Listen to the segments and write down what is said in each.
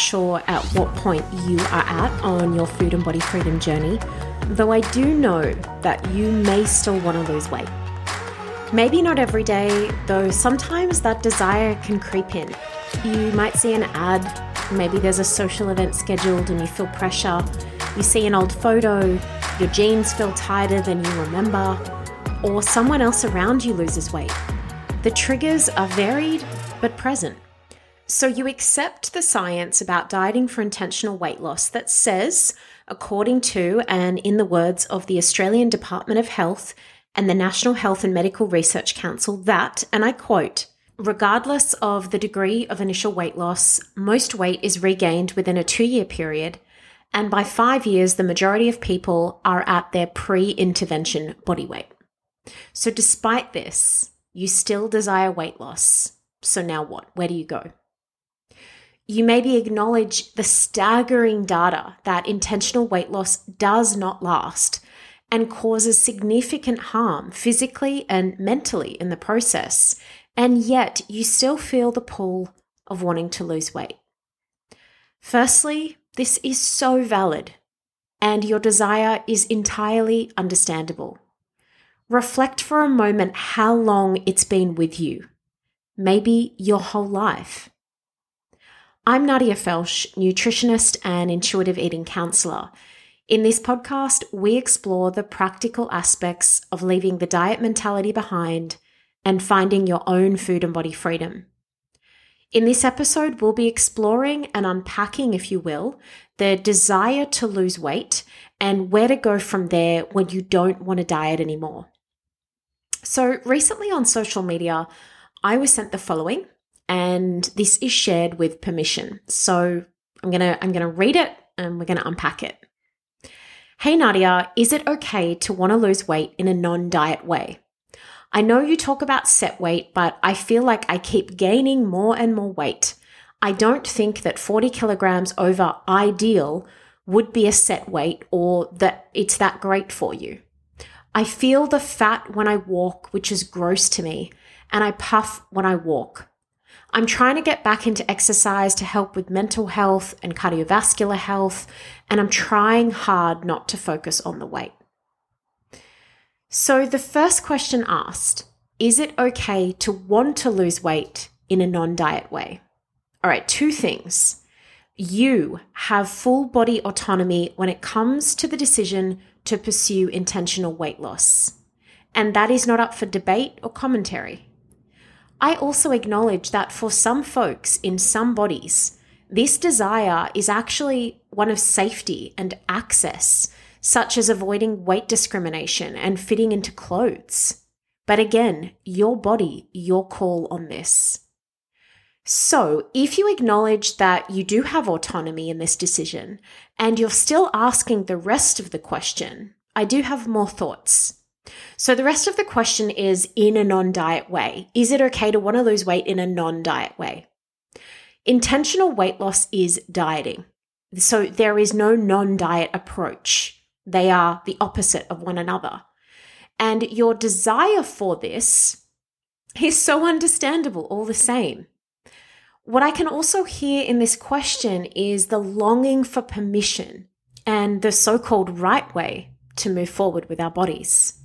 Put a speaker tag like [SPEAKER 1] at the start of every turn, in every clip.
[SPEAKER 1] Sure at what point you are at on your food and body freedom journey, though I do know that you may still want to lose weight. Maybe not every day, though sometimes that desire can creep in. You might see an ad, maybe there's a social event scheduled and you feel pressure. You see an old photo, your jeans feel tighter than you remember, or someone else around you loses weight. The triggers are varied but present. So you accept the science about dieting for intentional weight loss that says, according to and in the words of the Australian Department of Health and the National Health and Medical Research Council, that, and I quote, regardless of the degree of initial weight loss, most weight is regained within a two year period. And by five years, the majority of people are at their pre intervention body weight. So, despite this, you still desire weight loss. So, now what? Where do you go? You maybe acknowledge the staggering data that intentional weight loss does not last and causes significant harm physically and mentally in the process. And yet you still feel the pull of wanting to lose weight. Firstly, this is so valid and your desire is entirely understandable. Reflect for a moment how long it's been with you, maybe your whole life. I'm Nadia Felsch, nutritionist and intuitive eating counselor. In this podcast, we explore the practical aspects of leaving the diet mentality behind and finding your own food and body freedom. In this episode, we'll be exploring and unpacking, if you will, the desire to lose weight and where to go from there when you don't want to diet anymore. So, recently on social media, I was sent the following and this is shared with permission. So I'm going to I'm going to read it and we're going to unpack it. Hey Nadia, is it okay to want to lose weight in a non-diet way? I know you talk about set weight, but I feel like I keep gaining more and more weight. I don't think that 40 kilograms over ideal would be a set weight or that it's that great for you. I feel the fat when I walk, which is gross to me, and I puff when I walk. I'm trying to get back into exercise to help with mental health and cardiovascular health, and I'm trying hard not to focus on the weight. So, the first question asked is it okay to want to lose weight in a non diet way? All right, two things. You have full body autonomy when it comes to the decision to pursue intentional weight loss, and that is not up for debate or commentary. I also acknowledge that for some folks in some bodies, this desire is actually one of safety and access, such as avoiding weight discrimination and fitting into clothes. But again, your body, your call on this. So, if you acknowledge that you do have autonomy in this decision and you're still asking the rest of the question, I do have more thoughts. So the rest of the question is in a non diet way. Is it okay to want to lose weight in a non diet way? Intentional weight loss is dieting. So there is no non diet approach. They are the opposite of one another. And your desire for this is so understandable all the same. What I can also hear in this question is the longing for permission and the so called right way to move forward with our bodies.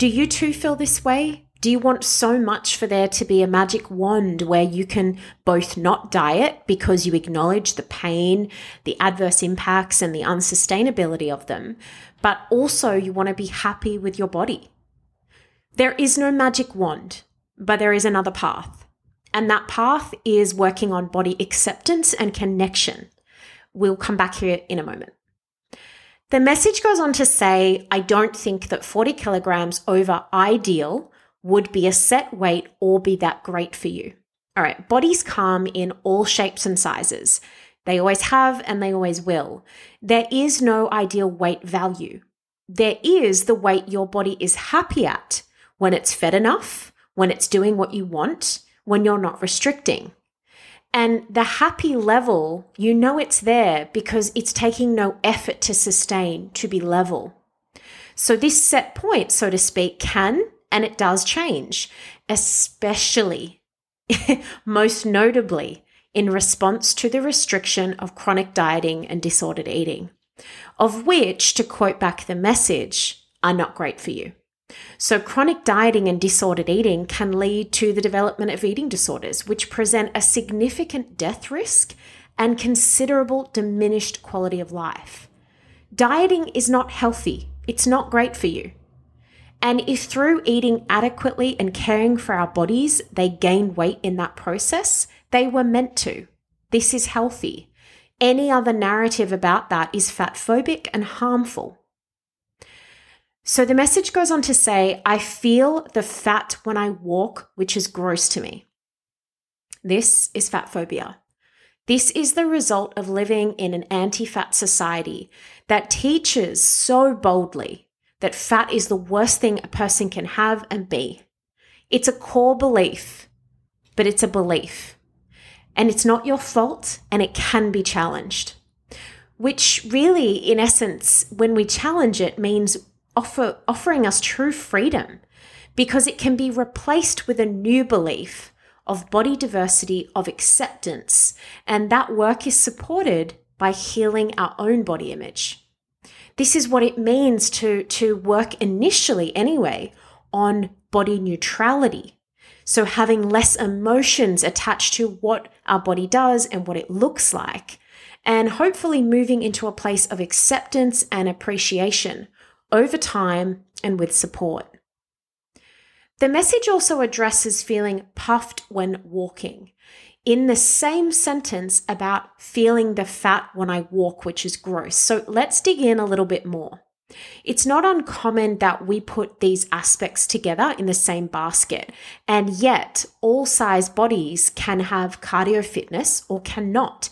[SPEAKER 1] Do you too feel this way? Do you want so much for there to be a magic wand where you can both not diet because you acknowledge the pain, the adverse impacts, and the unsustainability of them, but also you want to be happy with your body? There is no magic wand, but there is another path. And that path is working on body acceptance and connection. We'll come back here in a moment. The message goes on to say, I don't think that 40 kilograms over ideal would be a set weight or be that great for you. All right, bodies come in all shapes and sizes. They always have and they always will. There is no ideal weight value. There is the weight your body is happy at when it's fed enough, when it's doing what you want, when you're not restricting. And the happy level, you know it's there because it's taking no effort to sustain, to be level. So, this set point, so to speak, can and it does change, especially, most notably, in response to the restriction of chronic dieting and disordered eating, of which, to quote back the message, are not great for you. So, chronic dieting and disordered eating can lead to the development of eating disorders, which present a significant death risk and considerable diminished quality of life. Dieting is not healthy, it's not great for you. And if through eating adequately and caring for our bodies, they gain weight in that process, they were meant to. This is healthy. Any other narrative about that is fat phobic and harmful. So the message goes on to say, I feel the fat when I walk, which is gross to me. This is fat phobia. This is the result of living in an anti fat society that teaches so boldly that fat is the worst thing a person can have and be. It's a core belief, but it's a belief. And it's not your fault and it can be challenged. Which really, in essence, when we challenge it, means offer, offering us true freedom because it can be replaced with a new belief of body diversity, of acceptance, and that work is supported by healing our own body image. This is what it means to, to work initially, anyway, on body neutrality. So, having less emotions attached to what our body does and what it looks like, and hopefully moving into a place of acceptance and appreciation over time and with support. The message also addresses feeling puffed when walking. In the same sentence about feeling the fat when I walk, which is gross. So let's dig in a little bit more. It's not uncommon that we put these aspects together in the same basket, and yet all size bodies can have cardio fitness or cannot.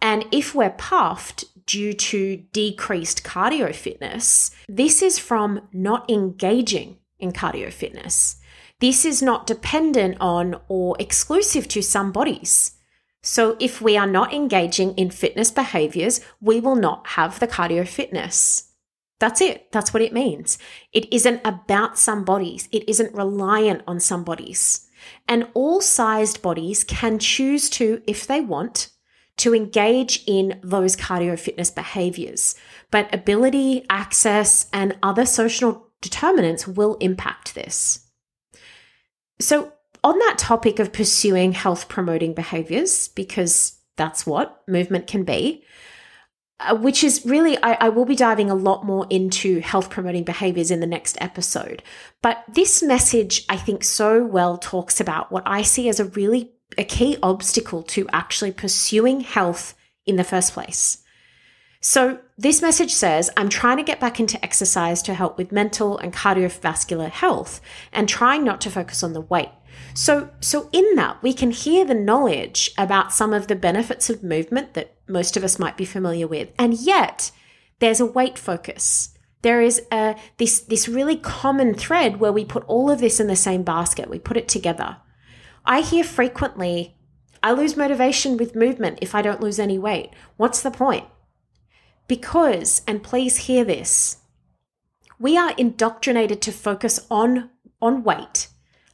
[SPEAKER 1] And if we're puffed due to decreased cardio fitness, this is from not engaging in cardio fitness. This is not dependent on or exclusive to some bodies. So if we are not engaging in fitness behaviors, we will not have the cardio fitness. That's it. That's what it means. It isn't about some bodies. It isn't reliant on some bodies. And all sized bodies can choose to, if they want, to engage in those cardio fitness behaviors. But ability, access, and other social determinants will impact this. So, on that topic of pursuing health promoting behaviors, because that's what movement can be, uh, which is really, I, I, will be diving a lot more into health promoting behaviors in the next episode. But this message, I think, so well talks about what I see as a really a key obstacle to actually pursuing health in the first place. So, this message says I'm trying to get back into exercise to help with mental and cardiovascular health and trying not to focus on the weight. So, so in that, we can hear the knowledge about some of the benefits of movement that most of us might be familiar with. And yet, there's a weight focus. There is a, this, this really common thread where we put all of this in the same basket. We put it together. I hear frequently, I lose motivation with movement if I don't lose any weight. What's the point? Because, and please hear this, we are indoctrinated to focus on, on weight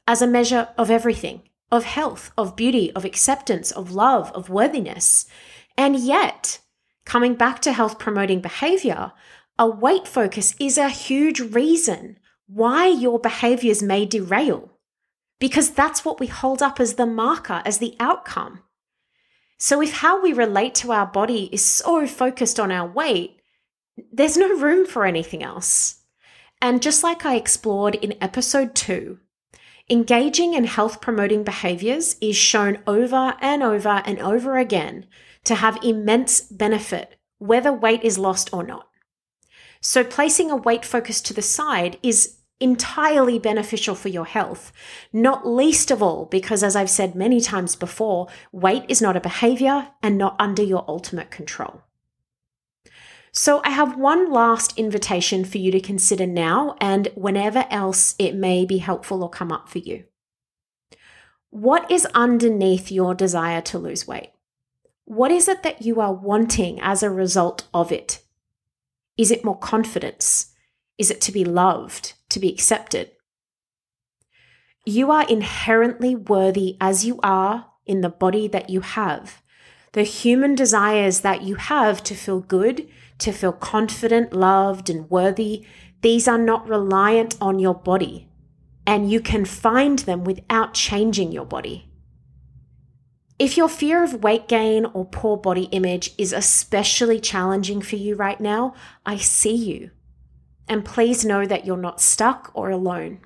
[SPEAKER 1] as a measure of everything of health, of beauty, of acceptance, of love, of worthiness. And yet, coming back to health promoting behavior, a weight focus is a huge reason why your behaviors may derail because that's what we hold up as the marker, as the outcome. So if how we relate to our body is so focused on our weight, there's no room for anything else. And just like I explored in episode two, engaging in health promoting behaviors is shown over and over and over again to have immense benefit, whether weight is lost or not. So placing a weight focus to the side is entirely beneficial for your health. Not least of all, because as I've said many times before, weight is not a behavior and not under your ultimate control. So, I have one last invitation for you to consider now and whenever else it may be helpful or come up for you. What is underneath your desire to lose weight? What is it that you are wanting as a result of it? Is it more confidence? Is it to be loved, to be accepted? You are inherently worthy as you are in the body that you have. The human desires that you have to feel good, to feel confident, loved, and worthy, these are not reliant on your body. And you can find them without changing your body. If your fear of weight gain or poor body image is especially challenging for you right now, I see you. And please know that you're not stuck or alone.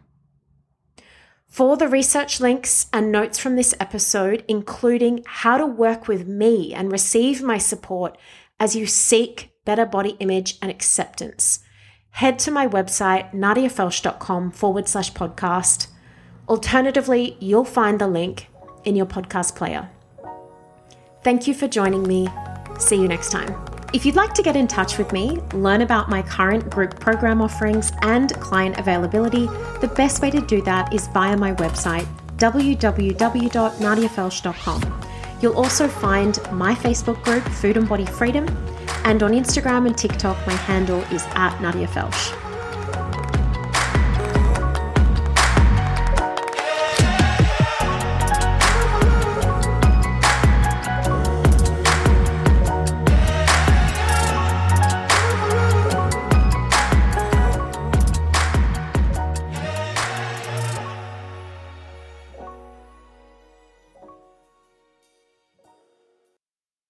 [SPEAKER 1] For the research links and notes from this episode, including how to work with me and receive my support as you seek better body image and acceptance, head to my website, nadiafelsch.com forward slash podcast. Alternatively, you'll find the link in your podcast player. Thank you for joining me. See you next time. If you'd like to get in touch with me, learn about my current group program offerings and client availability, the best way to do that is via my website, www.nadiafelsch.com. You'll also find my Facebook group, Food and Body Freedom, and on Instagram and TikTok, my handle is at Nadia Felsch.